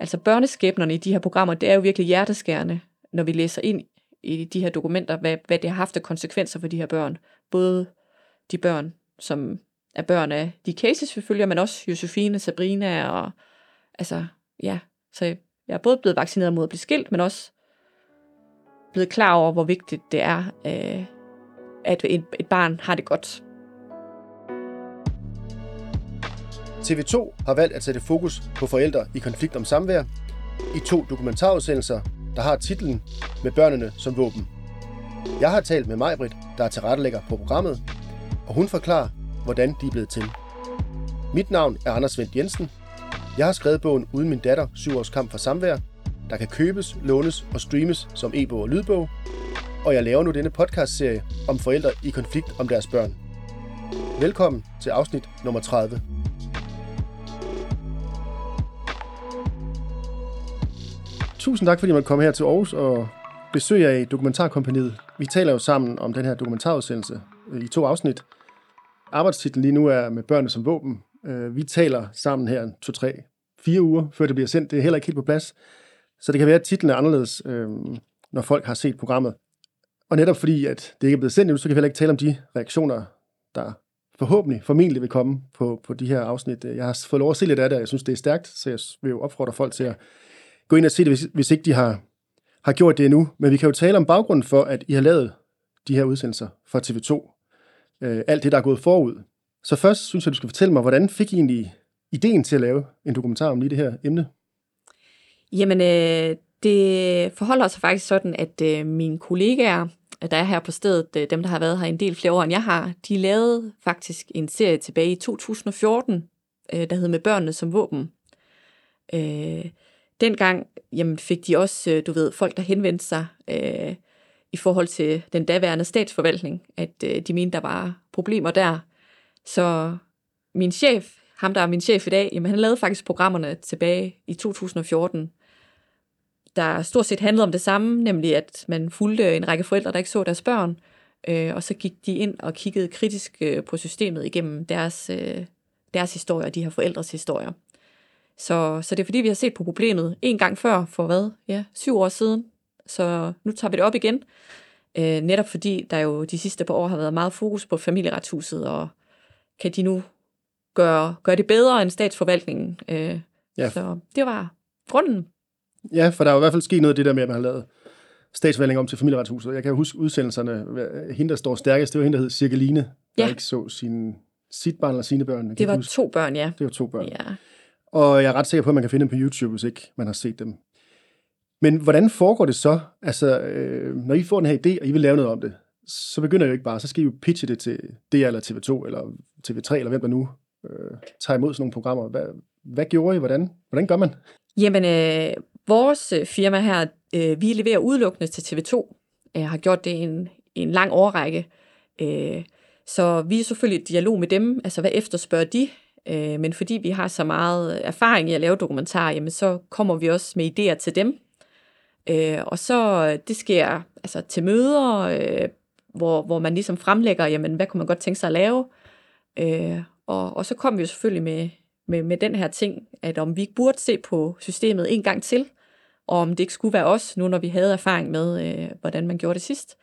altså børneskæbnerne i de her programmer, det er jo virkelig hjerteskærende, når vi læser ind i de her dokumenter, hvad, hvad det har haft af konsekvenser for de her børn. Både de børn, som er børn af de cases, vi følger, men også Josefine, Sabrina og altså, ja, så jeg er både blevet vaccineret mod at blive skilt, men også blevet klar over, hvor vigtigt det er, øh, at et, et barn har det godt. TV2 har valgt at sætte fokus på forældre i konflikt om samvær i to dokumentarudsendelser, der har titlen Med børnene som våben. Jeg har talt med Majbrit, der er tilrettelægger på programmet, og hun forklarer, hvordan de er blevet til. Mit navn er Anders Vendt Jensen. Jeg har skrevet bogen Uden min datter, 7 års kamp for samvær, der kan købes, lånes og streames som e-bog og lydbog, og jeg laver nu denne podcastserie om forældre i konflikt om deres børn. Velkommen til afsnit nummer 30. Tusind tak, fordi man kom her til Aarhus og besøger jer i Dokumentarkompaniet. Vi taler jo sammen om den her dokumentarudsendelse øh, i to afsnit. Arbejdstitlen lige nu er med børnene som våben. Øh, vi taler sammen her to, tre, fire uger, før det bliver sendt. Det er heller ikke helt på plads. Så det kan være, at titlen er anderledes, øh, når folk har set programmet. Og netop fordi, at det ikke er blevet sendt endnu, så kan vi heller ikke tale om de reaktioner, der forhåbentlig, formentlig vil komme på, på de her afsnit. Jeg har fået lov at se lidt af det, og jeg synes, det er stærkt, så jeg vil jo opfordre folk til at gå ind og se det, hvis, hvis ikke de har, har gjort det endnu. Men vi kan jo tale om baggrunden for, at I har lavet de her udsendelser fra TV2. Øh, alt det, der er gået forud. Så først synes jeg, du skal fortælle mig, hvordan fik I egentlig ideen til at lave en dokumentar om lige det her emne? Jamen, øh, det forholder sig faktisk sådan, at øh, mine kollegaer, der er her på stedet, øh, dem der har været her en del flere år end jeg har, de lavede faktisk en serie tilbage i 2014, øh, der hed Med børnene som våben. Øh, dengang jamen, fik de også, øh, du ved, folk, der henvendte sig øh, i forhold til den daværende statsforvaltning, at øh, de mente, der var problemer der. Så min chef, ham der er min chef i dag, jamen, han lavede faktisk programmerne tilbage i 2014, der stort set handlede om det samme, nemlig at man fulgte en række forældre, der ikke så deres børn, øh, og så gik de ind og kiggede kritisk øh, på systemet igennem deres, øh, deres historier, de her forældres historier. Så, så det er fordi, vi har set på problemet en gang før, for hvad? Ja, syv år siden. Så nu tager vi det op igen. Øh, netop fordi der jo de sidste par år har været meget fokus på familieretshuset, og kan de nu gøre, gøre det bedre end statsforvaltningen? Øh, ja. Så det var grunden. Ja, for der er jo i hvert fald sket noget af det der med, at man har lavet statsforvaltning om til familieretshuset. Jeg kan huske udsendelserne. Hende, der står stærkest, det var hende, der hed Cirkeline, der ja. ikke så sin, sit barn eller sine børn. Det var huske. to børn, ja. Det var to børn. Ja. Og jeg er ret sikker på, at man kan finde dem på YouTube, hvis ikke man har set dem. Men hvordan foregår det så? Altså, øh, når I får den her idé, og I vil lave noget om det, så begynder I jo ikke bare, så skal I jo pitche det til DR eller TV2 eller TV3, eller hvem der nu øh, tager imod sådan nogle programmer. Hvad, hvad gjorde I? Hvordan, hvordan gør man? Jamen, øh, vores øh, firma her, øh, vi leverer udelukkende til TV2, øh, har gjort det i en, en lang årrække. Øh, så vi er selvfølgelig i dialog med dem, altså hvad efterspørger de? Øh, men fordi vi har så meget øh, erfaring i at lave dokumentarer, jamen så kommer vi også med idéer til dem. Øh, og så øh, det sker altså til møder, øh, hvor, hvor man ligesom fremlægger, jamen hvad kunne man godt tænke sig at lave? Øh, og, og så kom vi jo selvfølgelig med, med, med den her ting, at om vi ikke burde se på systemet en gang til, og om det ikke skulle være os, nu når vi havde erfaring med, øh, hvordan man gjorde det sidst.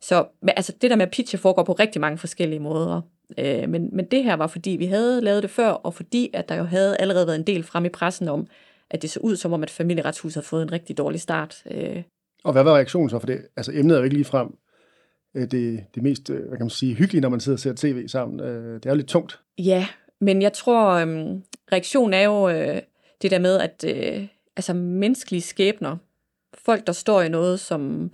Så altså, det der med at pitche foregår på rigtig mange forskellige måder. Øh, men, men det her var, fordi vi havde lavet det før, og fordi at der jo havde allerede været en del frem i pressen om, at det så ud som om, at familieretshuset havde fået en rigtig dårlig start. Øh. Og hvad var reaktionen så for det? Altså emnet er jo ikke lige frem øh, det, det mest, øh, hvad kan man sige, hyggelige, når man sidder og ser tv sammen. Det er jo lidt tungt. Ja, men jeg tror, øh, reaktionen er jo øh, det der med, at øh, altså menneskelige skæbner, folk, der står i noget, som,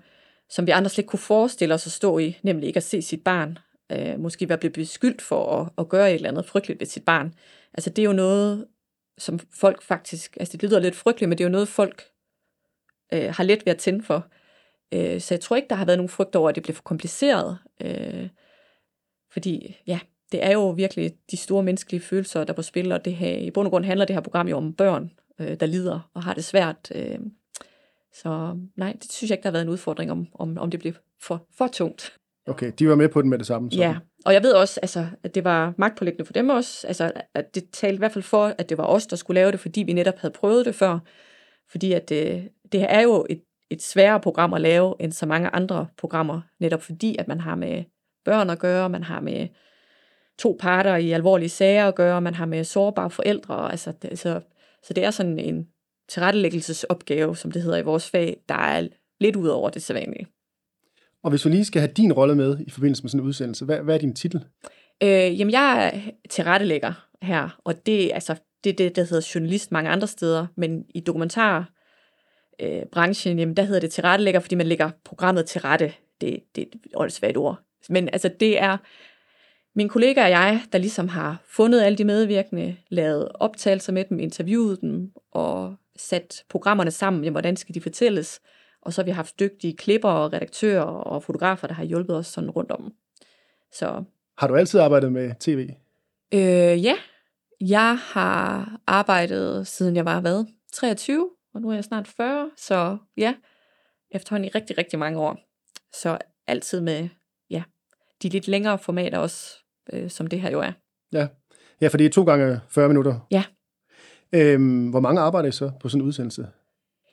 som vi andre slet ikke kunne forestille os at stå i, nemlig ikke at se sit barn, øh, måske være blevet beskyldt for at, at gøre et eller andet frygteligt ved sit barn. Altså det er jo noget, som folk faktisk, altså det lyder lidt frygteligt, men det er jo noget, folk øh, har let ved at tænde for. Øh, så jeg tror ikke, der har været nogen frygt over, at det bliver for kompliceret. Øh, fordi ja, det er jo virkelig de store menneskelige følelser, der på spil, og det her, i bund og grund handler det her program jo om børn, øh, der lider og har det svært. Øh, så nej, det synes jeg ikke, der har været en udfordring om, om, om det bliver for, for tungt. Okay, de var med på den med det samme. Så. Ja, og jeg ved også, altså, at det var magtpålæggende for dem også. Altså, at det talte i hvert fald for, at det var os, der skulle lave det, fordi vi netop havde prøvet det før. fordi at det, det er jo et, et sværere program at lave end så mange andre programmer, netop fordi at man har med børn at gøre, man har med to parter i alvorlige sager at gøre, man har med sårbare forældre, altså, det, så, så det er sådan en tilrettelæggelsesopgave, som det hedder i vores fag, der er lidt ud over det sædvanlige. Og hvis vi lige skal have din rolle med i forbindelse med sådan en udsendelse, hvad, hvad er din titel? Øh, jamen, jeg er tilrettelægger her, og det, altså, det det, der hedder journalist mange andre steder, men i dokumentar øh, jamen, der hedder det tilrettelægger, fordi man lægger programmet til rette. Det, det er et svært ord. Men altså, det er min kollega og jeg, der ligesom har fundet alle de medvirkende, lavet optagelser med dem, interviewet dem og sat programmerne sammen, jamen, hvordan skal de fortælles, og så har vi haft dygtige klipper og redaktører og fotografer, der har hjulpet os sådan rundt om. Så. Har du altid arbejdet med tv? Øh, ja, jeg har arbejdet siden jeg var, hvad, 23, og nu er jeg snart 40, så ja, efterhånden i rigtig, rigtig mange år. Så altid med, ja, de lidt længere formater også, øh, som det her jo er. Ja. ja, for det er to gange 40 minutter. Ja. Øhm, hvor mange arbejder I så på sådan en udsendelse?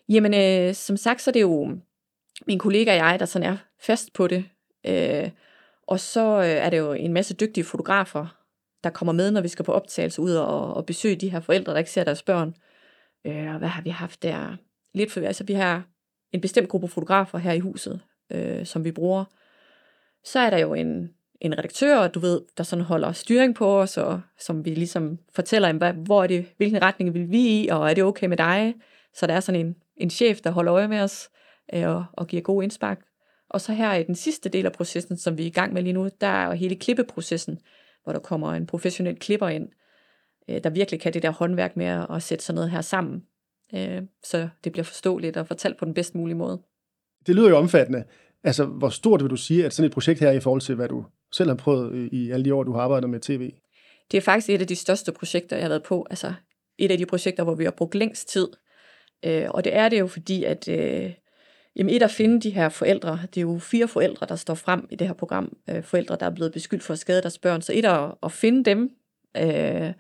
Jamen, øh, som sagt, så er det jo min kollega og jeg, der sådan er fast på det. Øh, og så øh, er det jo en masse dygtige fotografer, der kommer med, når vi skal på optagelse ud og, og besøge de her forældre, der ikke ser deres børn. Øh, og hvad har vi haft der? Lidt for, altså, vi har en bestemt gruppe fotografer her i huset, øh, som vi bruger. Så er der jo en, en redaktør, du ved, der sådan holder styring på os, og som vi ligesom fortæller, hvad, hvor er det, hvilken retning vil vi i, og er det okay med dig? Så der er sådan en, en chef, der holder øje med os øh, og, og giver god indspark. Og så her i den sidste del af processen, som vi er i gang med lige nu, der er jo hele klippeprocessen, hvor der kommer en professionel klipper ind, øh, der virkelig kan det der håndværk med at, at sætte sådan noget her sammen, øh, så det bliver forståeligt og fortalt på den bedst mulige måde. Det lyder jo omfattende. Altså, hvor stort vil du sige, at sådan et projekt her er i forhold til, hvad du selv har prøvet i alle de år, du har arbejdet med tv? Det er faktisk et af de største projekter, jeg har været på. Altså, et af de projekter, hvor vi har brugt længst tid. Øh, og det er det jo fordi, at øh, jamen et at finde de her forældre, det er jo fire forældre, der står frem i det her program, øh, forældre, der er blevet beskyldt for at skade deres børn. Så et at, at finde dem, øh,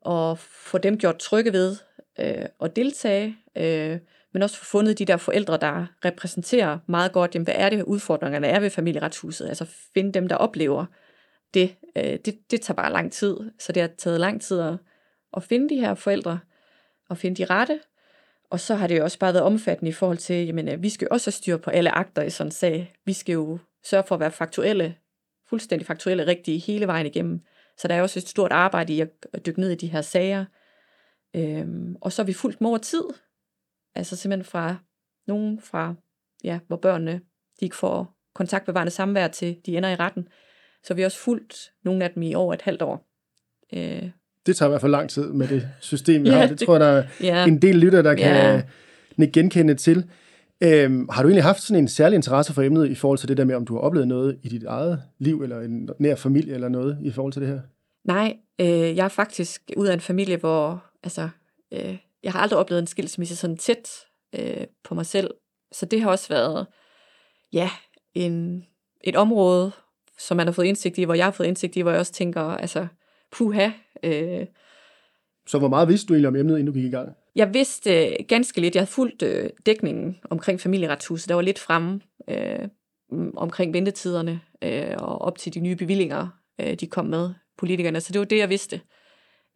og få dem gjort trygge ved øh, at deltage, øh, men også få fundet de der forældre, der repræsenterer meget godt, jamen, hvad er det udfordringerne er ved familieretshuset, altså finde dem, der oplever det, øh, det, det tager bare lang tid, så det har taget lang tid at, at finde de her forældre, og finde de rette, og så har det jo også bare været omfattende i forhold til, jamen, øh, vi skal jo også have styr på alle akter i sådan en sag. Vi skal jo sørge for at være faktuelle, fuldstændig faktuelle, rigtige hele vejen igennem. Så der er også et stort arbejde i at dykke ned i de her sager. Øhm, og så har vi fulgt mor tid. Altså simpelthen fra nogen fra, ja, hvor børnene de ikke får kontaktbevarende samvær til, de ender i retten. Så vi har også fulgt nogle af dem i over et halvt år. Øh, det tager i hvert fald lang tid med det system, vi ja, har. Det, det tror jeg, der er ja. en del lytter, der kan ja. genkende til. Øhm, har du egentlig haft sådan en særlig interesse for emnet i forhold til det der med, om du har oplevet noget i dit eget liv, eller en nær familie, eller noget i forhold til det her? Nej, øh, jeg er faktisk ud af en familie, hvor altså, øh, jeg har aldrig oplevet en skilsmisse sådan tæt øh, på mig selv. Så det har også været ja, en, et område, som man har fået indsigt i, hvor jeg har fået indsigt i, hvor jeg også tænker, altså, puha. Øh, så hvor meget vidste du egentlig om emnet, inden du gik i gang? Jeg vidste øh, ganske lidt. Jeg havde fulgt øh, dækningen omkring familieretshuset. Der var lidt fremme øh, omkring ventetiderne øh, og op til de nye bevillinger, øh, de kom med, politikerne. Så det var det, jeg vidste.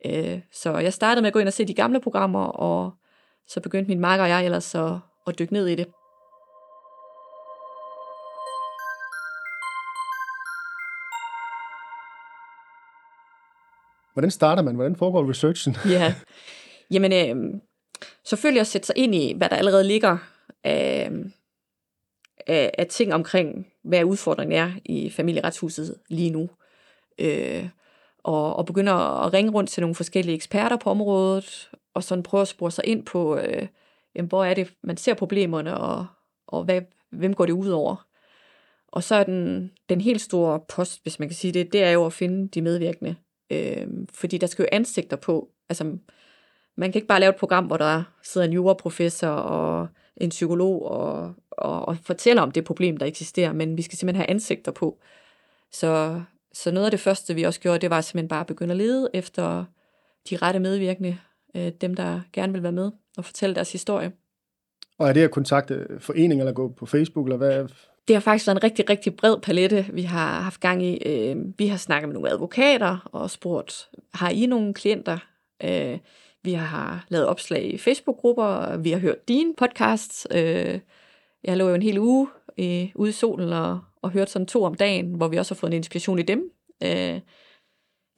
Øh, så jeg startede med at gå ind og se de gamle programmer, og så begyndte min marker og jeg ellers så at dykke ned i det. Hvordan starter man? Hvordan foregår researchen? ja, jamen øh, selvfølgelig at sætte sig ind i, hvad der allerede ligger af, af, af ting omkring, hvad udfordringen er i familieretshuset lige nu. Øh, og, og begynde at ringe rundt til nogle forskellige eksperter på området, og sådan prøve at spore sig ind på, øh, jamen, hvor er det, man ser problemerne, og, og hvad, hvem går det ud over. Og så er den, den helt store post, hvis man kan sige det, det er jo at finde de medvirkende. Øh, fordi der skal jo ansigter på. Altså, man kan ikke bare lave et program, hvor der sidder en juraprofessor og en psykolog og, og, og fortæller om det problem, der eksisterer, men vi skal simpelthen have ansigter på. Så, så noget af det første, vi også gjorde, det var simpelthen bare at begynde at lede efter de rette medvirkende, øh, dem der gerne vil være med og fortælle deres historie. Og er det at kontakte foreninger eller gå på Facebook, eller hvad? Det har faktisk været en rigtig, rigtig bred palette, vi har haft gang i. Øh, vi har snakket med nogle advokater og spurgt, har I nogle klienter? Øh, vi har lavet opslag i Facebook-grupper, vi har hørt din podcasts. Øh, jeg lå jo en hel uge øh, ude i solen og, og hørt sådan to om dagen, hvor vi også har fået en inspiration i dem. Øh,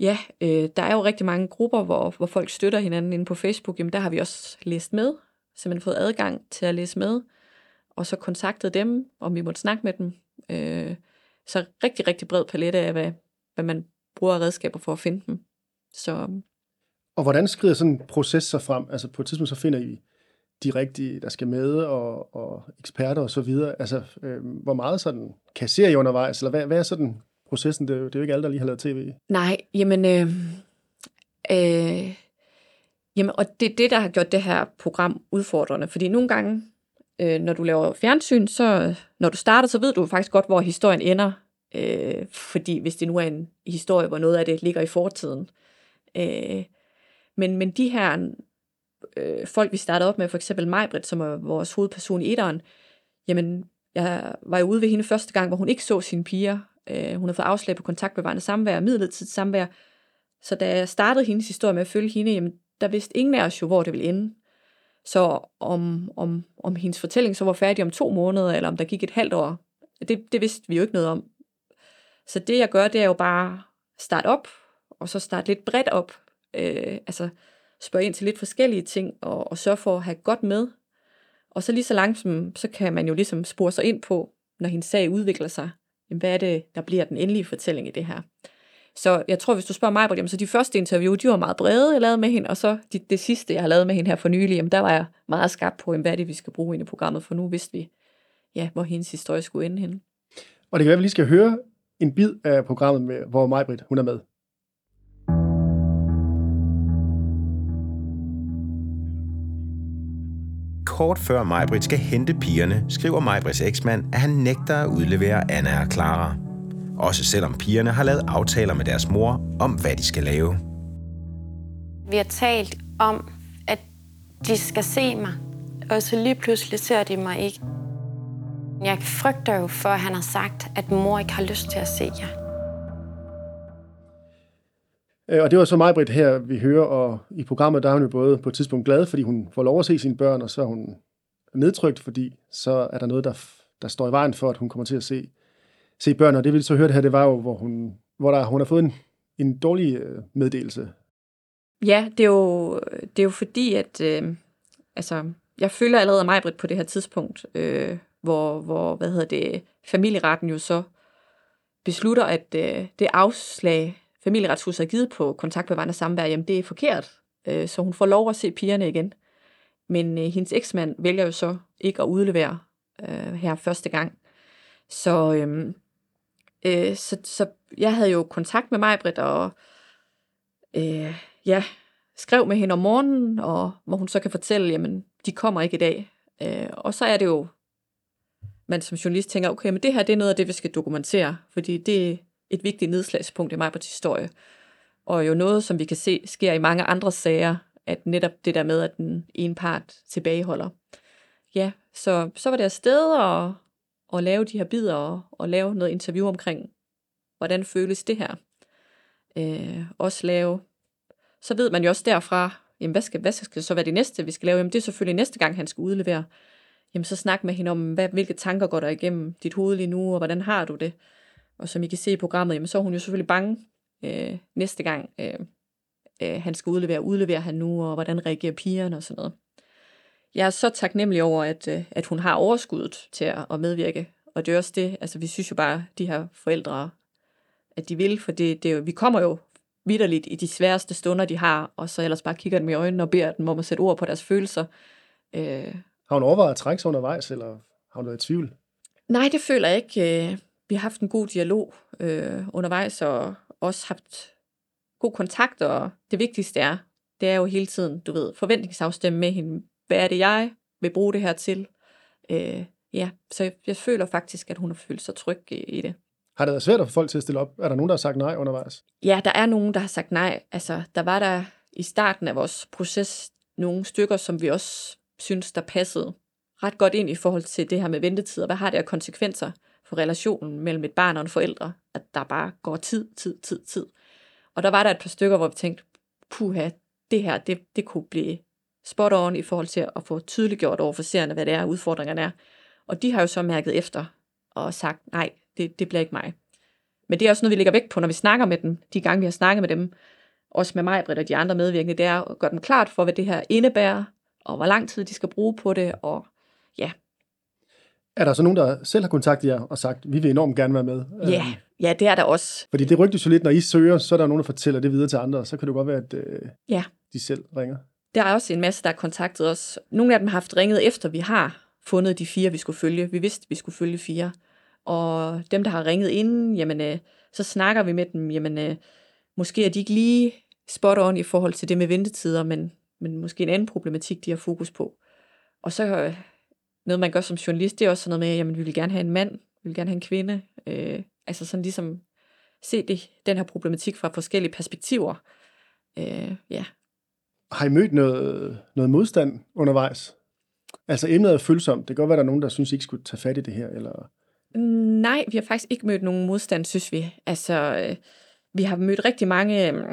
ja, øh, der er jo rigtig mange grupper, hvor, hvor folk støtter hinanden inde på Facebook. Jamen der har vi også læst med, simpelthen fået adgang til at læse med og så kontaktede dem, om vi måtte snakke med dem. Øh, så rigtig, rigtig bred palette af, hvad, hvad man bruger af redskaber for at finde dem. Så, og hvordan skrider sådan en proces sig frem? Altså på et tidspunkt så finder I de rigtige, der skal med, og, og eksperter og så videre. Altså, øh, hvor meget sådan kasserer I undervejs, eller hvad, hvad er sådan processen? Det er, jo, det er jo ikke alle, der lige har lavet tv. Nej, jamen, øh, øh, jamen, og det er det, der har gjort det her program udfordrende, fordi nogle gange, øh, når du laver fjernsyn, så når du starter, så ved du faktisk godt, hvor historien ender. Øh, fordi hvis det nu er en historie, hvor noget af det ligger i fortiden. Øh, men, men de her øh, folk, vi startede op med, for eksempel Majbrit, som er vores hovedperson i etteren, jamen, jeg var jo ude ved hende første gang, hvor hun ikke så sine piger. Øh, hun havde fået afslag på kontaktbevarende samvær, midlertidigt samvær. Så da jeg startede hendes historie med at følge hende, jamen, der vidste ingen af os jo, hvor det ville ende. Så om, om, om hendes fortælling så var færdig om to måneder, eller om der gik et halvt år, det, det vidste vi jo ikke noget om. Så det jeg gør, det er jo bare starte op, og så starte lidt bredt op. Øh, altså spørge ind til lidt forskellige ting, og, og sørge for at have godt med. Og så lige så langsomt, så kan man jo ligesom spore sig ind på, når hendes sag udvikler sig, jamen, hvad er det, der bliver den endelige fortælling i det her. Så jeg tror, hvis du spørger mig, jamen, så de første interview, de var meget brede, jeg lavede med hende, og så de, det sidste, jeg har lavet med hende her for nylig, jamen, der var jeg meget skarp på, jamen, hvad er det, vi skal bruge ind i programmet, for nu vidste vi, ja, hvor hendes historie skulle ende henne. Og det kan være, at vi lige skal høre en bid af programmet, med, hvor Majbrit, hun er med. Kort før Majbrit skal hente pigerne, skriver Majbrits eksmand, at han nægter at udlevere Anna og Clara. Også selvom pigerne har lavet aftaler med deres mor om, hvad de skal lave. Vi har talt om, at de skal se mig, og så lige pludselig ser de mig ikke. Jeg frygter jo for, at han har sagt, at mor ikke har lyst til at se jer. Øh, og det var så mig, Britt, her vi hører, og i programmet der er hun jo både på et tidspunkt glad, fordi hun får lov at se sine børn, og så er hun nedtrykt, fordi så er der noget, der, der står i vejen for, at hun kommer til at se se børn, og det vi så hørte her, det var jo, hvor hun, hvor der, hun har fået en, en dårlig øh, meddelelse. Ja, det er jo, det er jo fordi, at øh, altså, jeg føler allerede mig, Britt, på det her tidspunkt, øh, hvor, hvor hvad hedder det, familieretten jo så beslutter, at øh, det afslag, familieretshuset har givet på kontaktbevarende samvær, jamen det er forkert. Øh, så hun får lov at se pigerne igen. Men øh, hendes eksmand vælger jo så ikke at udlevere øh, her første gang. Så, øh, Øh, så, så jeg havde jo kontakt med Majbrit, og øh, ja, skrev med hende om morgenen, og hvor hun så kan fortælle, jamen, de kommer ikke i dag. Øh, og så er det jo, man som journalist tænker, okay, men det her det er noget af det, vi skal dokumentere, fordi det er et vigtigt nedslagspunkt i Majbrits historie. Og jo noget, som vi kan se, sker i mange andre sager, at netop det der med, at den ene part tilbageholder. Ja, så, så var det afsted, og at lave de her bidder og, og lave noget interview omkring, hvordan føles det her. Øh, også lave, så ved man jo også derfra, jamen hvad skal, hvad skal så være det næste, vi skal lave? Jamen det er selvfølgelig næste gang, han skal udlevere. Jamen så snak med hende om, hvad, hvilke tanker går der igennem dit hoved lige nu, og hvordan har du det? Og som I kan se i programmet, jamen så er hun jo selvfølgelig bange øh, næste gang, øh, øh, han skal udlevere. Udleverer han nu, og hvordan reagerer pigerne og sådan noget jeg er så taknemmelig over, at, øh, at hun har overskuddet til at, at medvirke. Og det er også det, altså vi synes jo bare, de her forældre, at de vil, for det, det vi kommer jo vidderligt i de sværeste stunder, de har, og så ellers bare kigger dem i øjnene og beder dem om at sætte ord på deres følelser. Øh. Har hun overvejet at trække sig undervejs, eller har hun været i tvivl? Nej, det føler jeg ikke. Øh, vi har haft en god dialog øh, undervejs, og også haft god kontakt, og det vigtigste er, det er jo hele tiden, du ved, forventningsafstemme med hende hvad er det, jeg vil bruge det her til? Øh, ja, så jeg, jeg føler faktisk, at hun har følt sig tryg i, i det. Har det været svært at få folk til at stille op? Er der nogen, der har sagt nej undervejs? Ja, der er nogen, der har sagt nej. Altså, der var der i starten af vores proces nogle stykker, som vi også synes, der passede ret godt ind i forhold til det her med ventetider. Hvad har det af konsekvenser for relationen mellem et barn og en forældre, at der bare går tid, tid, tid, tid. Og der var der et par stykker, hvor vi tænkte, puha, det her, det, det kunne blive spot on i forhold til at få tydeliggjort over for seerne, hvad det er, udfordringerne er. Og de har jo så mærket efter og sagt, nej, det, det bliver ikke mig. Men det er også noget, vi lægger vægt på, når vi snakker med dem, de gange vi har snakket med dem, også med mig, Britt og de andre medvirkende, det er at gøre dem klart for, hvad det her indebærer, og hvor lang tid de skal bruge på det, og ja. Er der så nogen, der selv har kontaktet jer og sagt, vi vil enormt gerne være med? Ja, øhm, ja det er der også. Fordi det rygtes jo lidt, når I søger, så er der nogen, der fortæller det videre til andre, så kan det godt være, at øh, ja. de selv ringer. Der er også en masse, der har kontaktet os. Nogle af dem har haft ringet efter, vi har fundet de fire, vi skulle følge. Vi vidste, vi skulle følge fire. Og dem, der har ringet inden, jamen, øh, så snakker vi med dem, jamen, øh, måske er de ikke lige spot on i forhold til det med ventetider, men, men måske en anden problematik, de har fokus på. Og så øh, noget, man gør som journalist, det er også sådan noget med, jamen, vi vil gerne have en mand, vi vil gerne have en kvinde. Øh, altså sådan ligesom se det, den her problematik fra forskellige perspektiver. Øh, ja. Har I mødt noget, noget modstand undervejs? Altså emnet er følsomt. Det kan godt være, der er nogen, der synes, I ikke skulle tage fat i det her, eller... Nej, vi har faktisk ikke mødt nogen modstand, synes vi. Altså, øh, vi har mødt rigtig mange øh,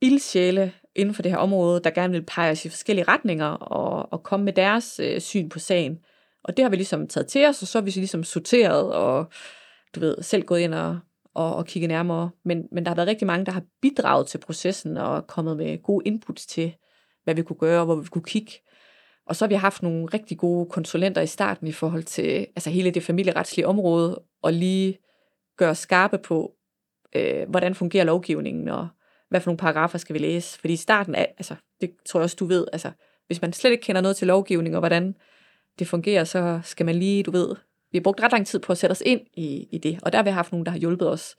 ildsjæle inden for det her område, der gerne vil pege os i forskellige retninger og, og komme med deres øh, syn på sagen. Og det har vi ligesom taget til os, og så har vi ligesom sorteret og du ved, selv gået ind og, og, og kigget nærmere. Men, men der har været rigtig mange, der har bidraget til processen og kommet med gode inputs til, hvad vi kunne gøre, og hvor vi kunne kigge. Og så har vi haft nogle rigtig gode konsulenter i starten i forhold til altså hele det familieretslige område, og lige gøre skarpe på, øh, hvordan fungerer lovgivningen, og hvad for nogle paragrafer skal vi læse. Fordi i starten, af, altså, det tror jeg også, du ved, altså, hvis man slet ikke kender noget til lovgivning, og hvordan det fungerer, så skal man lige, du ved, vi har brugt ret lang tid på at sætte os ind i, i det, og der har vi haft nogen, der har hjulpet os.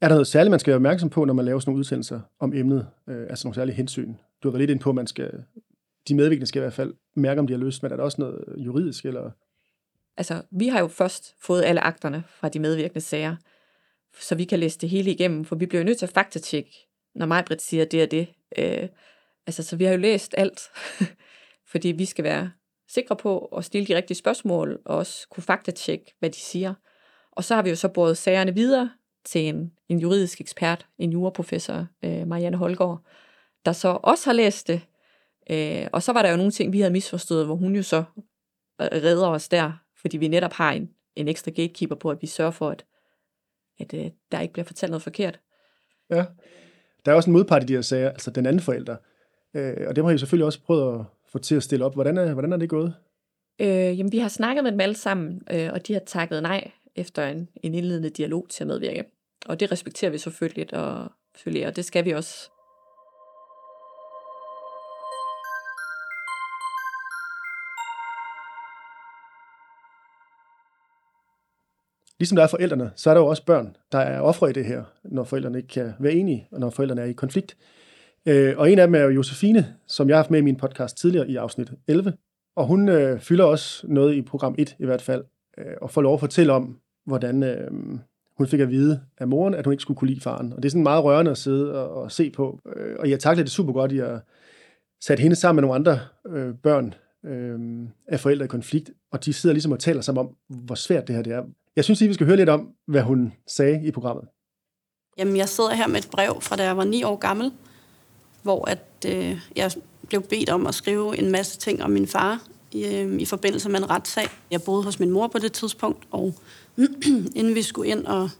Er der noget særligt, man skal være opmærksom på, når man laver sådan nogle udsendelser om emnet? Øh, altså nogle særlige hensyn? Du har været lidt ind på, at man skal, de medvirkende skal i hvert fald mærke, om de har lyst, men er der også noget juridisk? Eller? Altså, vi har jo først fået alle akterne fra de medvirkende sager, så vi kan læse det hele igennem, for vi bliver jo nødt til at faktatjekke, når mig Britt siger det og det. Øh, altså, så vi har jo læst alt, fordi vi skal være sikre på at stille de rigtige spørgsmål, og også kunne faktatjekke, hvad de siger. Og så har vi jo så båret sagerne videre til en, en juridisk ekspert, en juraprofessor, øh, Marianne Holgaard, der så også har læst det. Øh, og så var der jo nogle ting, vi havde misforstået, hvor hun jo så redder os der, fordi vi netop har en, en ekstra gatekeeper på, at vi sørger for, at, at øh, der ikke bliver fortalt noget forkert. Ja, der er også en modpart i de her sager, altså den anden forælder. Øh, og det har I selvfølgelig også prøvet at få til at stille op. Hvordan er, hvordan er det gået? Øh, jamen, vi har snakket med dem alle sammen, øh, og de har takket nej efter en, en indledende dialog til at medvirke. Og det respekterer vi selvfølgelig, og, selvfølgelig, og det skal vi også. Ligesom der er forældrene, så er der jo også børn, der er ofre i det her, når forældrene ikke kan være enige, og når forældrene er i konflikt. Øh, og en af dem er jo Josefine, som jeg har haft med i min podcast tidligere i afsnit 11. Og hun øh, fylder også noget i program 1 i hvert fald, øh, og får lov at fortælle om, hvordan øh, hun fik at vide af moren, at hun ikke skulle kunne lide faren. Og det er sådan meget rørende at sidde og, og se på. Øh, og jeg takler det super godt, at jeg hende sammen med nogle andre øh, børn øh, af forældre i konflikt, og de sidder ligesom og taler sammen om, hvor svært det her det er. Jeg synes lige, vi skal høre lidt om, hvad hun sagde i programmet. Jamen, jeg sidder her med et brev fra da jeg var ni år gammel, hvor at, øh, jeg blev bedt om at skrive en masse ting om min far i, øh, i forbindelse med en retssag. Jeg boede hos min mor på det tidspunkt, og inden vi skulle ind og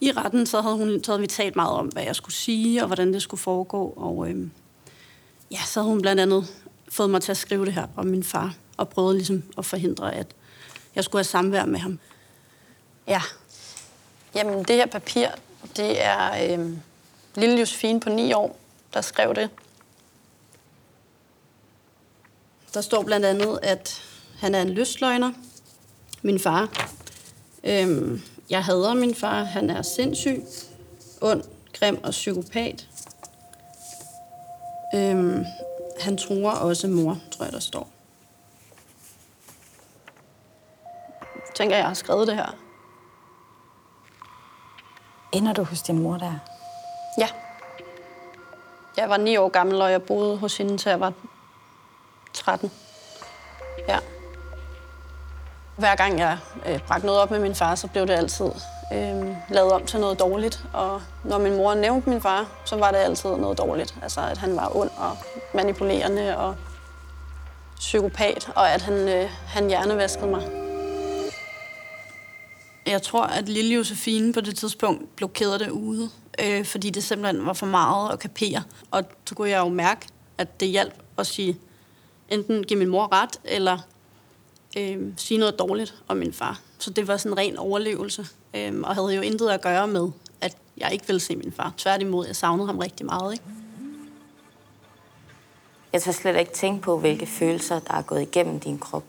i retten, så havde, hun, så havde vi talt meget om, hvad jeg skulle sige, og hvordan det skulle foregå. Og øh, ja, så havde hun blandt andet fået mig til at skrive det her om min far, og prøvede ligesom at forhindre, at jeg skulle have samvær med ham. Ja. Jamen, det her papir, det er øh, lille Josefine på 9 år, der skrev det. Der står blandt andet, at han er en lystløgner, min far. Øhm, jeg hader min far. Han er sindssyg, ond, grim og psykopat. Øhm, han tror også mor, tror jeg, der står. Jeg tænker, jeg har skrevet det her. Ender du hos din mor der? Ja. Jeg var ni år gammel, og jeg boede hos hende, til jeg var 13. Ja. Hver gang jeg øh, bragte noget op med min far, så blev det altid øh, lavet om til noget dårligt. Og når min mor nævnte min far, så var det altid noget dårligt. Altså, at han var ond og manipulerende og psykopat, og at han, øh, han hjernevaskede mig. Jeg tror, at lille Josefine på det tidspunkt blokerede det ude, øh, fordi det simpelthen var for meget at kapere. Og så kunne jeg jo mærke, at det hjalp at sige, enten give min mor ret, eller øh, sige noget dårligt om min far. Så det var sådan en ren overlevelse, øh, og havde jo intet at gøre med, at jeg ikke ville se min far. Tværtimod, jeg savnede ham rigtig meget. Ikke? Jeg tør slet ikke tænke på, hvilke følelser, der er gået igennem din krop.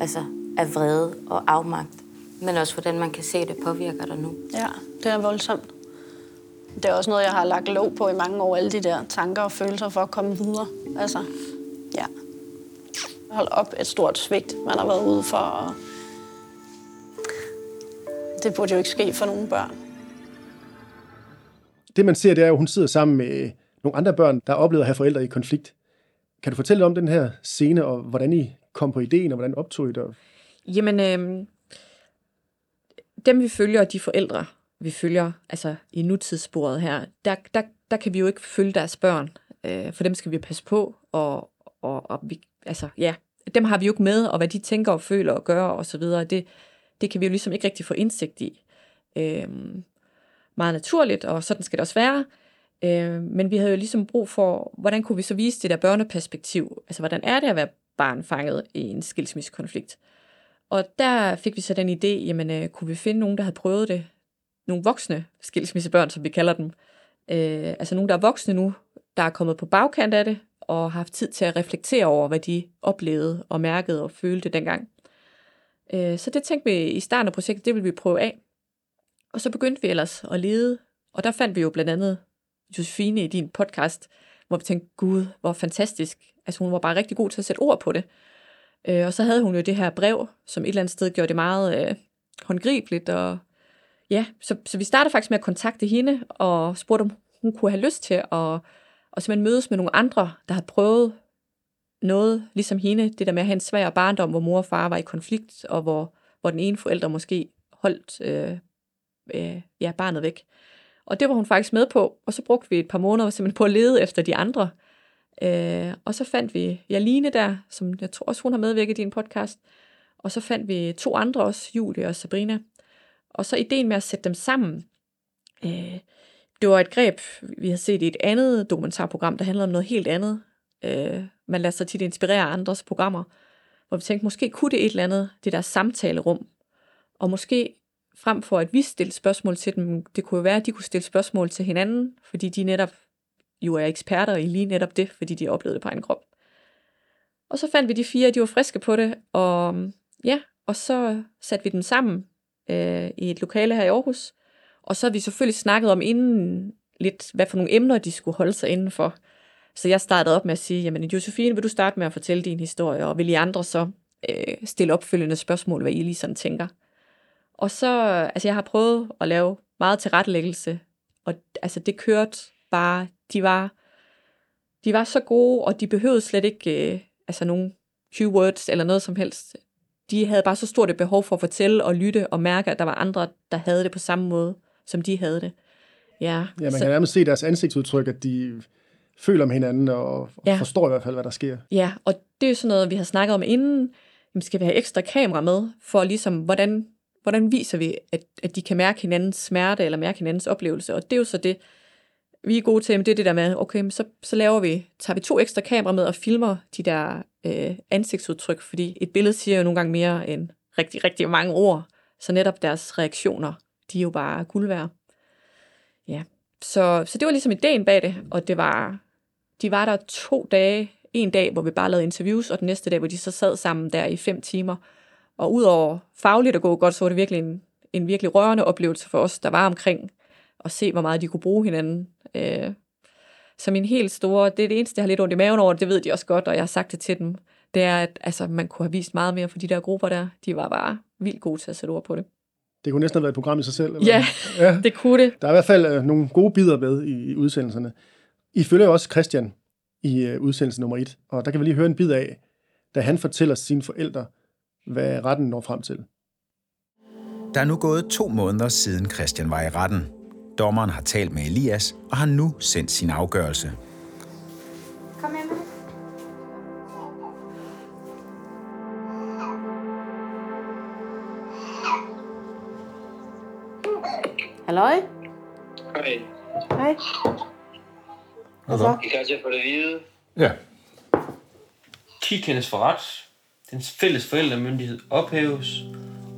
Altså af vrede og afmagt. Men også hvordan man kan se, at det påvirker dig nu. Ja, det er voldsomt. Det er også noget, jeg har lagt låg på i mange år, alle de der tanker og følelser for at komme videre. Altså, ja. Hold op, et stort svigt, man har været ude for. Og det burde jo ikke ske for nogen børn. Det man ser, det er jo, at hun sidder sammen med nogle andre børn, der har oplevet at have forældre i konflikt. Kan du fortælle om den her scene, og hvordan I kom på ideen, og hvordan optog I det? Jamen, øh, dem vi følger, de forældre, vi følger altså i nutidssporet her, der, der, der kan vi jo ikke følge deres børn. Øh, for dem skal vi passe på, og, og, og vi, altså, ja, dem har vi jo ikke med, og hvad de tænker og føler og gør og så videre, det, det kan vi jo ligesom ikke rigtig få indsigt i. Øh, meget naturligt, og sådan skal det også være. Øh, men vi havde jo ligesom brug for, hvordan kunne vi så vise det der børneperspektiv? Altså, hvordan er det at være barn fanget i en skilsmissekonflikt? Og der fik vi så den idé, jamen, øh, kunne vi finde nogen, der havde prøvet det? Nogle voksne skilsmissebørn, som vi kalder dem. Øh, altså nogen, der er voksne nu, der er kommet på bagkant af det, og har haft tid til at reflektere over, hvad de oplevede og mærkede og følte dengang. Øh, så det tænkte vi i starten af projektet, det ville vi prøve af. Og så begyndte vi ellers at lede, og der fandt vi jo blandt andet Josefine i din podcast, hvor vi tænkte, gud, hvor fantastisk. Altså hun var bare rigtig god til at sætte ord på det. Øh, og så havde hun jo det her brev, som et eller andet sted gjorde det meget øh, håndgribeligt. Og, ja, så, så vi startede faktisk med at kontakte hende og spurgte, om hun kunne have lyst til at og simpelthen mødes med nogle andre, der havde prøvet noget ligesom hende. Det der med at have en svær barndom, hvor mor og far var i konflikt, og hvor, hvor den ene forælder måske holdt øh, øh, ja, barnet væk. Og det var hun faktisk med på, og så brugte vi et par måneder simpelthen på at lede efter de andre. Øh, og så fandt vi Jaline der, som jeg tror også hun har medvirket i en podcast. Og så fandt vi to andre også, Julie og Sabrina. Og så ideen med at sætte dem sammen, øh, det var et greb, vi har set i et andet dokumentarprogram, der handlede om noget helt andet. Øh, man lader sig tit inspirere af andres programmer, hvor vi tænkte, måske kunne det et eller andet, det der samtalerum. Og måske frem for at vi stillede spørgsmål til dem, det kunne jo være, at de kunne stille spørgsmål til hinanden, fordi de netop jo er eksperter i lige netop det, fordi de oplevede det på egen krop. Og så fandt vi de fire, de var friske på det, og ja, og så satte vi dem sammen øh, i et lokale her i Aarhus, og så har vi selvfølgelig snakket om inden lidt, hvad for nogle emner de skulle holde sig indenfor. Så jeg startede op med at sige, jamen Josefine, vil du starte med at fortælle din historie, og vil I andre så øh, stille opfølgende spørgsmål, hvad I lige sådan tænker? Og så, altså jeg har prøvet at lave meget tilrettelæggelse, og altså det kørte bare, de var, de var så gode, og de behøvede slet ikke øh, altså nogle keywords eller noget som helst. De havde bare så stort et behov for at fortælle og lytte og mærke, at der var andre, der havde det på samme måde, som de havde det. Ja, Ja, man så, kan nærmest se deres ansigtsudtryk, at de føler om hinanden og Ja. forstår i hvert fald, hvad der sker. ja, og det er jo sådan noget, vi har snakket om inden. Jamen, skal vi have ekstra kamera med, for ligesom, hvordan, hvordan viser vi, at, at de kan mærke hinandens smerte, eller mærke hinandens oplevelse. Og det er jo så det, vi er gode til, det er det der med, okay, så, så laver vi, tager vi to ekstra kameraer med og filmer de der øh, ansigtsudtryk, fordi et billede siger jo nogle gange mere end rigtig, rigtig mange ord. Så netop deres reaktioner, de er jo bare guld værd. Ja, så, så det var ligesom ideen bag det, og det var, de var der to dage, en dag, hvor vi bare lavede interviews, og den næste dag, hvor de så sad sammen der i fem timer. Og udover fagligt at gå godt, så var det virkelig en, en virkelig rørende oplevelse for os, der var omkring at se, hvor meget de kunne bruge hinanden. Øh, så min helt store, det er det eneste, jeg har lidt ondt i maven over, det ved de også godt, og jeg har sagt det til dem, det er, at altså, man kunne have vist meget mere for de der grupper der. De var bare vildt gode til at sætte ord på det. Det kunne næsten have været et program i sig selv. Eller? Ja, ja. det kunne det. Der er i hvert fald øh, nogle gode bidder med i, i udsendelserne. I følger jo også Christian i øh, udsendelse nummer et, og der kan vi lige høre en bid af, da han fortæller sine forældre, hvad retten når frem til. Der er nu gået to måneder siden Christian var i retten. Dommeren har talt med Elias og har nu sendt sin afgørelse. Kom med mig. Halløj? Hej. Hej. Hvad så? I kan til at få det at vide. Ja. Ki kendes for ret. Dens fælles forældremyndighed ophæves,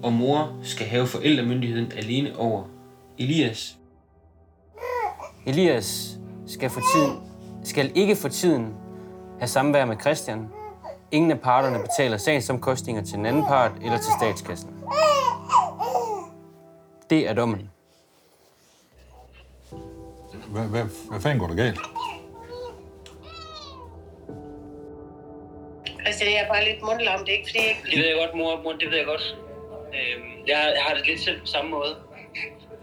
og mor skal have forældremyndigheden alene over Elias. Elias skal, for tiden, skal ikke for tiden have samvær med Christian. Ingen af parterne betaler sagsomkostninger til den anden part eller til statskassen. Det er dommen. Hvad, hvad, hvad fanden går der galt? Christian, jeg er bare lidt mundlam. Det er ikke, fordi jeg. Det ved jeg godt, mor. mor det ved jeg godt. Øhm, jeg, jeg har det lidt selv på samme måde.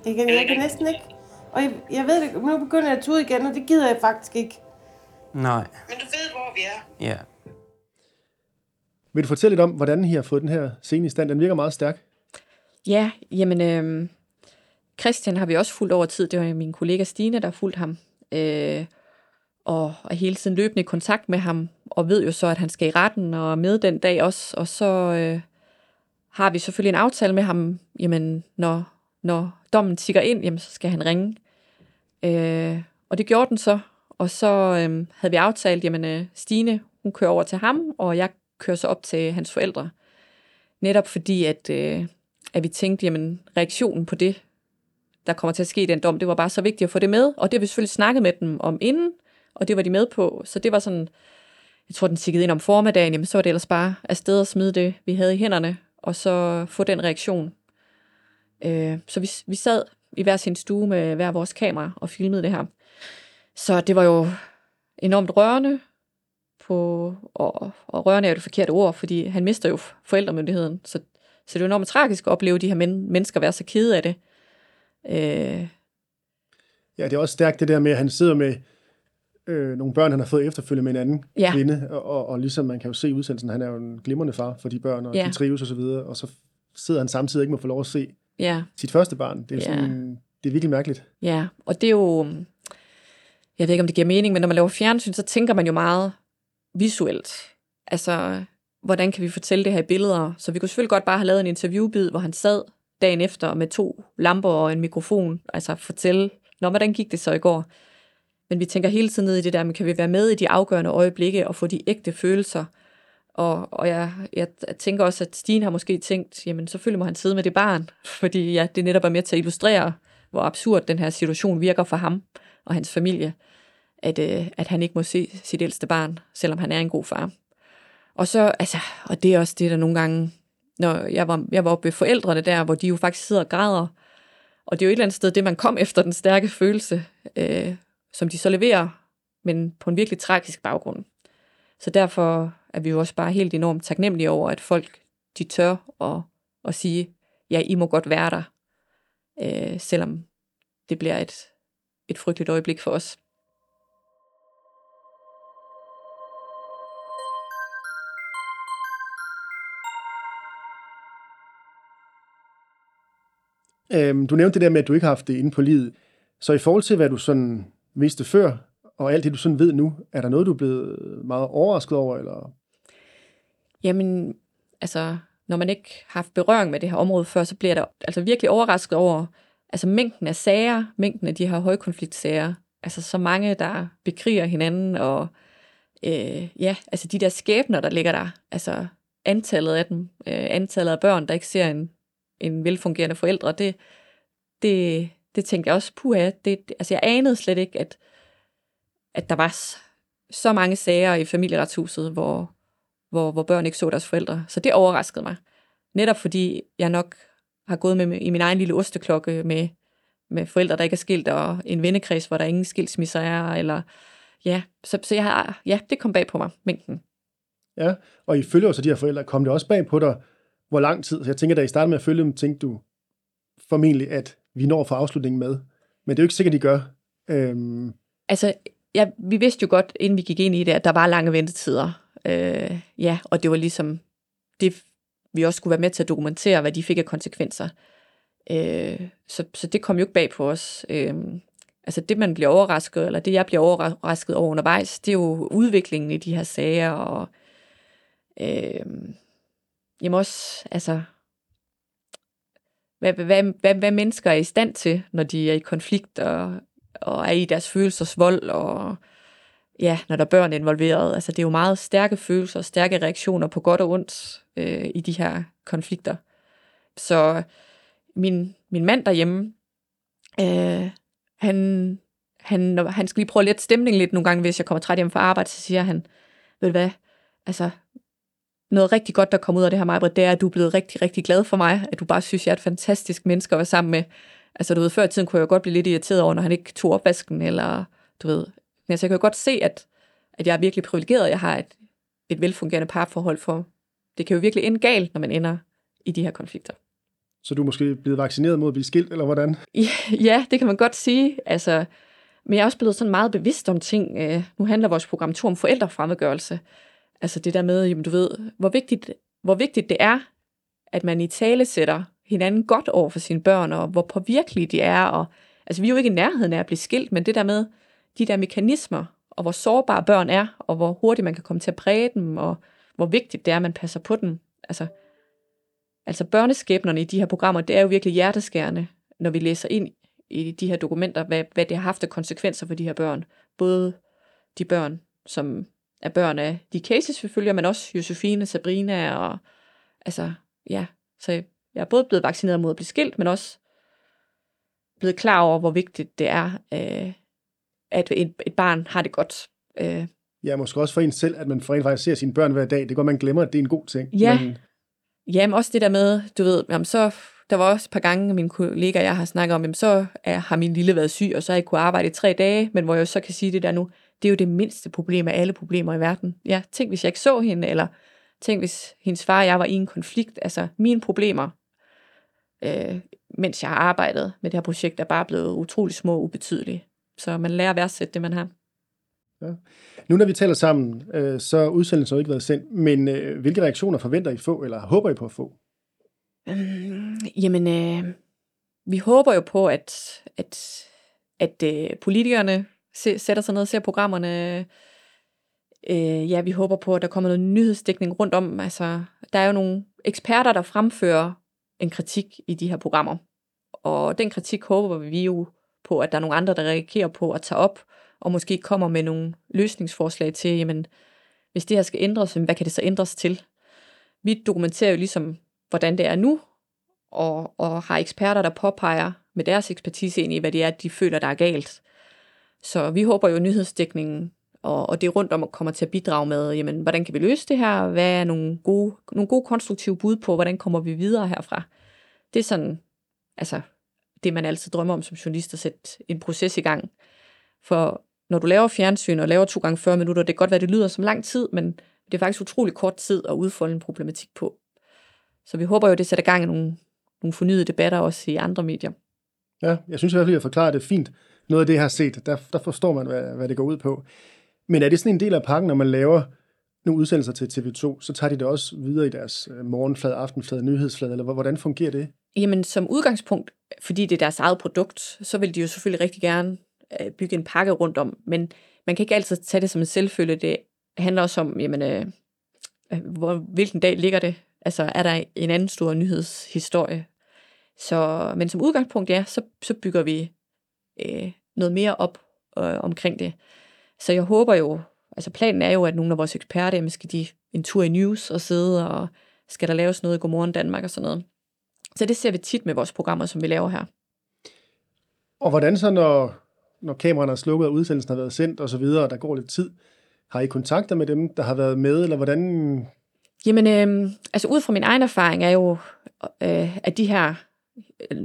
Det kan, jeg kan næsten ikke. Og jeg, jeg ved det, nu begynder jeg at tude igen, og det gider jeg faktisk ikke. Nej. Men du ved, hvor vi er. Ja. Vil du fortælle lidt om, hvordan I har fået den her scene i stand? Den virker meget stærk. Ja, jamen, øh, Christian har vi også fulgt over tid. Det var min kollega Stine, der har fulgt ham. Øh, og er hele tiden løbende i kontakt med ham, og ved jo så, at han skal i retten og med den dag også. Og så øh, har vi selvfølgelig en aftale med ham, jamen, når, når dommen tigger ind, jamen, så skal han ringe. Øh, og det gjorde den så. Og så øh, havde vi aftalt, jamen, øh, Stine, hun kører over til ham, og jeg kører så op til hans forældre. Netop fordi, at, øh, at vi tænkte, jamen, reaktionen på det, der kommer til at ske i den dom, det var bare så vigtigt at få det med, og det har vi selvfølgelig snakket med dem om inden, og det var de med på, så det var sådan, jeg tror, den tikkede ind om formiddagen, jamen så var det ellers bare afsted og smide det, vi havde i hænderne, og så få den reaktion. Øh, så vi, vi sad i hver sin stue med hver vores kamera og filmede det her. Så det var jo enormt rørende, på, og, og rørende er jo det forkerte ord, fordi han mister jo forældremyndigheden, så, så det er jo enormt tragisk at opleve de her men, mennesker være så kede af det. Øh, Ja, det er også stærkt det der med, at han sidder med øh, nogle børn, han har fået efterfølgende med en anden Ja. kvinde, og, og, og ligesom man kan jo se i udsendelsen, han er jo en glimrende far for de børn, og ja. de trives og så videre, og så sidder han samtidig ikke med at få lov at se ja, sit første barn. Det er, Ja. sådan, det er virkelig mærkeligt. ja, og det er jo, jeg ved ikke, om det giver mening, men når man laver fjernsyn, så tænker man jo meget visuelt. Altså, hvordan kan vi fortælle det her i billeder? Så vi kunne selvfølgelig godt bare have lavet en interviewbid, hvor han sad dagen efter med to lamper og en mikrofon, altså fortælle, Nå, hvordan gik det så i går? Men vi tænker hele tiden ned i det der, men kan vi være med i de afgørende øjeblikke og få de ægte følelser? Og, og jeg, jeg tænker også, at Stine har måske tænkt, jamen selvfølgelig må han sidde med det barn, fordi ja, det netop er med til at illustrere, hvor absurd den her situation virker for ham og hans familie, at, øh, at han ikke må se sit ældste barn, selvom han er en god far. Og så, altså, og det er også det, der nogle gange, når jeg var, jeg var oppe ved forældrene der, hvor de jo faktisk sidder og græder, og det er jo et eller andet sted det, man kom efter den stærke følelse, øh, som de så leverer, men på en virkelig tragisk baggrund. Så derfor er vi jo også bare helt enormt taknemmelige over, at folk de tør at, at sige, ja, I må godt være der, øh, selvom det bliver et, et frygteligt øjeblik for os. Øhm, du nævnte det der med, at du ikke har haft det inde på livet. Så i forhold til, hvad du sådan vidste før, og alt det, du sådan ved nu, er der noget, du er blevet meget overrasket over? Eller? Jamen, altså, når man ikke har haft berøring med det her område før, så bliver der altså virkelig overrasket over altså mængden af sager, mængden af de her højkonfliktsager. Altså så mange, der bekriger hinanden, og øh, ja, altså de der skæbner, der ligger der. Altså antallet af dem, øh, antallet af børn, der ikke ser en, en velfungerende forældre, det, det, det tænkte jeg også, puha, det, det, altså jeg anede slet ikke, at, at der var så mange sager i familieretshuset, hvor, hvor, hvor børn ikke så deres forældre. Så det overraskede mig. Netop fordi jeg nok har gået med i min egen lille osteklokke med, med forældre, der ikke er skilt, og en vennekreds, hvor der ingen skilsmisser er, eller ja, så, så jeg har, ja, det kom bag på mig, mængden. Ja, og I følger jo så de her forældre. Kom det også bag på dig, hvor lang tid? Så jeg tænker, da I startede med at følge dem, tænkte du formentlig, at vi når for afslutningen med. Men det er jo ikke sikkert, de gør. Øhm, Altså, ja, vi vidste jo godt, inden vi gik ind i det, at der var lange ventetider. Øh, ja, og det var ligesom, det vi også skulle være med til at dokumentere, hvad de fik af konsekvenser. Øh, så, så det kom jo ikke bag på os. Øh, altså det, man bliver overrasket, eller det, jeg bliver overrasket over undervejs, det er jo udviklingen i de her sager, og øh, jamen også, altså, hvad, hvad, hvad, hvad mennesker er i stand til, når de er i konflikt, og, og er i deres følelsers vold, og ja, når der er børn involveret. Altså, det er jo meget stærke følelser, stærke reaktioner på godt og ondt øh, i de her konflikter. Så min, min mand derhjemme, øh, han, han, han skal lige prøve at lette stemningen lidt nogle gange, hvis jeg kommer træt hjem fra arbejde, så siger han, ved du hvad, altså, noget rigtig godt, der kom ud af det her, Majbrit, det er, at du er blevet rigtig, rigtig glad for mig, at du bare synes, jeg er et fantastisk menneske at være sammen med. Altså, du ved, før i tiden kunne jeg godt blive lidt irriteret over, når han ikke tog opvasken, eller du ved, altså, jeg kan jo godt se, at, at jeg er virkelig privilegeret, jeg har et, et velfungerende parforhold for. Det kan jo virkelig ende galt, når man ender i de her konflikter. Så du er måske blevet vaccineret mod at blive skilt, eller hvordan? Ja, det kan man godt sige. Altså, men jeg er også blevet sådan meget bevidst om ting. Øh, nu handler vores program to om forældrefremmedgørelse. Altså det der med, jamen, du ved, hvor vigtigt, hvor vigtigt det er, at man i tale sætter hinanden godt over for sine børn, og hvor påvirkelige de er. Og, altså vi er jo ikke i nærheden af at blive skilt, men det der med de der mekanismer, og hvor sårbare børn er, og hvor hurtigt man kan komme til at præge dem, og hvor vigtigt det er, at man passer på dem. Altså, altså børneskæbnerne i de her programmer, det er jo virkelig hjerteskærende, når vi læser ind i de her dokumenter, hvad, hvad det har haft af konsekvenser for de her børn. Både de børn, som er børn af de cases, vi følger, men også Josefine, Sabrina og altså, ja. Så jeg er både blevet vaccineret mod at blive skilt, men også blevet klar over, hvor vigtigt det er, øh, at et, et barn har det godt. Øh. Ja, måske også for en selv, at man for en faktisk ser sine børn hver dag. Det går, man glemmer, at det er en god ting. Ja, men... Jamen også det der med, du ved, jamen så, der var også et par gange, mine kollegaer jeg har snakket om, jamen så er, har min lille været syg, og så har jeg kunne arbejde i tre dage, men hvor jeg så kan sige det der nu, det er jo det mindste problem af alle problemer i verden. Ja, tænk hvis jeg ikke så hende, eller tænk hvis hendes far og jeg var i en konflikt. Altså mine problemer, øh, mens jeg har arbejdet med det her projekt, er bare blevet utrolig små og ubetydelige. Så man lærer at værdsætte det, man har. Ja. Nu når vi taler sammen, øh, så er udsendelsen ikke været sendt, men øh, hvilke reaktioner forventer I få, eller håber I på at få? Øhm, jamen, øh, vi håber jo på, at, at, at øh, politikerne se, sætter sig ned og ser programmerne. Øh, ja, vi håber på, at der kommer noget nyhedsdækning rundt om. Altså, der er jo nogle eksperter, der fremfører en kritik i de her programmer. Og den kritik håber vi jo på, at der er nogle andre, der reagerer på at tage op, og måske kommer med nogle løsningsforslag til, jamen, hvis det her skal ændres, hvad kan det så ændres til? Vi dokumenterer jo ligesom, hvordan det er nu, og, og har eksperter, der påpeger med deres ekspertise ind i, hvad det er, de føler, der er galt. Så vi håber jo, at nyhedsdækningen og, og det rundt om kommer til at bidrage med, jamen, hvordan kan vi løse det her? Hvad er nogle gode, nogle gode konstruktive bud på, hvordan kommer vi videre herfra? Det er sådan, altså, det man altid drømmer om som journalist, at sætte en proces i gang. For når du laver fjernsyn og laver to gange 40 minutter, det kan godt være, det lyder som lang tid, men det er faktisk utrolig kort tid at udfolde en problematik på. Så vi håber jo, det sætter gang i nogle, nogle fornyede debatter også i andre medier. Ja, jeg synes i hvert fald, at jeg forklarer det fint noget af det, jeg har set, der, der forstår man, hvad, hvad det går ud på. Men er det sådan en del af pakken, når man laver nogle udsendelser til TV2, så tager de det også videre i deres øh, morgenflade, aftenflade, nyhedsflade, eller hvordan fungerer det? Jamen som udgangspunkt, fordi det er deres eget produkt, så vil de jo selvfølgelig rigtig gerne øh, bygge en pakke rundt om, men man kan ikke altid tage det som en selvfølge. Det handler også om, jamen, øh, øh, hvor, hvilken dag ligger det? Altså er der en anden stor nyhedshistorie? Så, men som udgangspunkt, ja, så, så bygger vi øh, noget mere op øh, omkring det. Så jeg håber jo, altså planen er jo, at nogle af vores eksperter, skal de en tur i news og sidde, og skal der laves noget i Godmorgen Danmark og sådan noget. Så det ser vi tit med vores programmer, som vi laver her. Og hvordan så, når, når kameraerne er slukket, og udsendelsen har været sendt og så videre, og der går lidt tid, har I kontakter med dem, der har været med, eller hvordan? Jamen, øh, altså ud fra min egen erfaring er jo, øh, at de her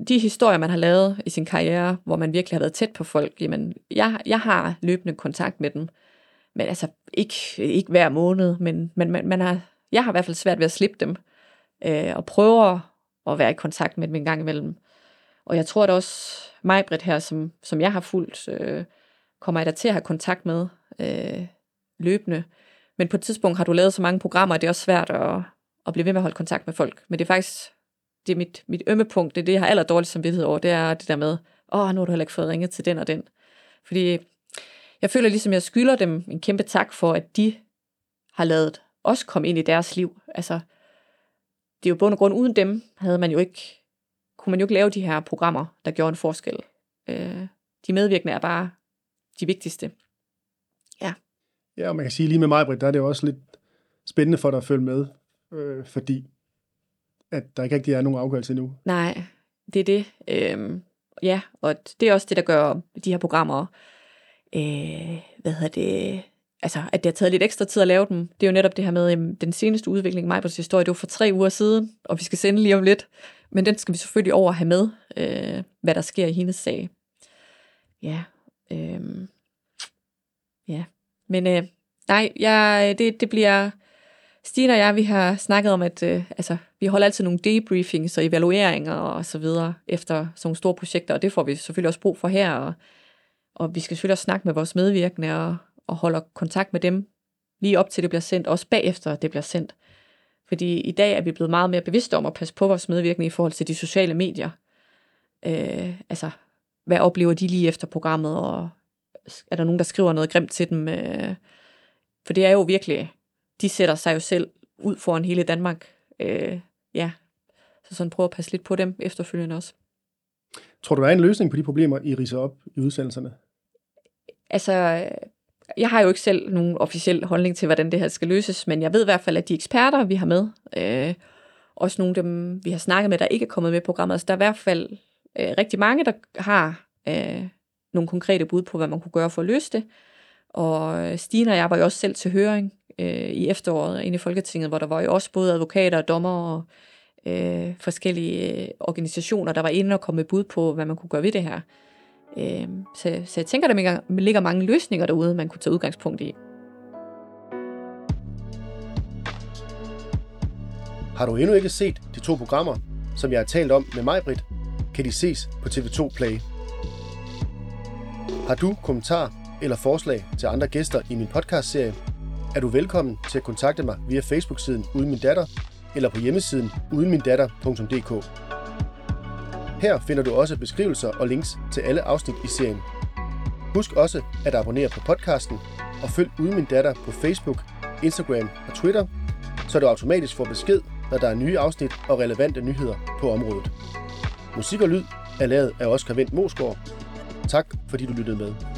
de historier, man har lavet i sin karriere, hvor man virkelig har været tæt på folk, jamen, jeg, jeg har løbende kontakt med dem. Men altså, ikke, ikke hver måned, men, men man, man har, jeg har i hvert fald svært ved at slippe dem, øh, og prøver at være i kontakt med dem en gang imellem. Og jeg tror at også mig, Britt, her, som, som jeg har fulgt, øh, kommer jeg da til at have kontakt med øh, løbende. Men på et tidspunkt har du lavet så mange programmer, at det er også svært at, at blive ved med at holde kontakt med folk. Men det er faktisk, det er mit, mit ømme punkt, det er det, jeg har aller dårligst samvittighed over, det er det der med, åh, nu har du heller ikke fået ringet til den og den. Fordi jeg føler ligesom, jeg skylder dem en kæmpe tak for, at de har lavet os komme ind i deres liv. Altså, det er jo bund og grund, uden dem havde man jo ikke, kunne man jo ikke lave de her programmer, der gjorde en forskel. Øh, de medvirkende er bare de vigtigste. Ja. Ja, og man kan sige lige med mig, Britt, der er det jo også lidt spændende for dig at følge med, øh, fordi at der ikke rigtig er nogen afgørelse endnu. Nej, det er det. Øhm, ja, og det er også det, der gør de her programmer, øh, hvad hedder det, altså, at det har taget lidt ekstra tid at lave dem. Det er jo netop det her med, jamen, den seneste udvikling i Majbrits historie, det var for tre uger siden, og vi skal sende lige om lidt. Men den skal vi selvfølgelig over have med, øh, hvad der sker i hendes sag. Ja, øh, ja. Men øh, nej, jeg, det, det bliver... Stine og jeg, vi har snakket om, at øh, altså, vi holder altid nogle debriefings og evalueringer og så videre efter sådan nogle store projekter, og det får vi selvfølgelig også brug for her, og, og vi skal selvfølgelig også snakke med vores medvirkende og, og holder kontakt med dem lige op til det bliver sendt, også bagefter det bliver sendt. Fordi i dag er vi blevet meget mere bevidste om at passe på vores medvirkende i forhold til de sociale medier. Øh, altså, hvad oplever de lige efter programmet, og er der nogen, der skriver noget grimt til dem? Øh, for det er jo virkelig, de sætter sig jo selv ud foran hele Danmark. Øh, ja, så sådan prøve at passe lidt på dem efterfølgende også. Tror du, der er en løsning på de problemer, I riser op i udsendelserne? Altså, jeg har jo ikke selv nogen officiel holdning til, hvordan det her skal løses, men jeg ved i hvert fald, at de eksperter, vi har med, øh, også nogle af dem, vi har snakket med, der ikke er kommet med i programmet, så der er i hvert fald øh, rigtig mange, der har øh, nogle konkrete bud på, hvad man kunne gøre for at løse det. Og øh, Stine og jeg var jo også selv til høring øh, i efteråret inde i Folketinget, hvor der var jo også både advokater og dommer og øh, forskellige øh, organisationer, der var inde og kom med bud på, hvad man kunne gøre ved det her. Øh, så, så jeg tænker, der ligger mange løsninger derude, man kunne tage udgangspunkt i. Har du endnu ikke set de to programmer, som jeg har talt om med mig, Britt, kan de ses på TV2 Play. Har du kommentar eller forslag til andre gæster i min podcastserie, er du velkommen til at kontakte mig via Facebook-siden Uden Min Datter eller på hjemmesiden udenmindatter.dk. Her finder du også beskrivelser og links til alle afsnit i serien. Husk også at abonnere på podcasten og følg Ude Min Datter på Facebook, Instagram og Twitter, så du automatisk får besked, når der er nye afsnit og relevante nyheder på området. Musik og lyd er lavet af Oscar Vendt Mosgaard. Tak fordi du lyttede med.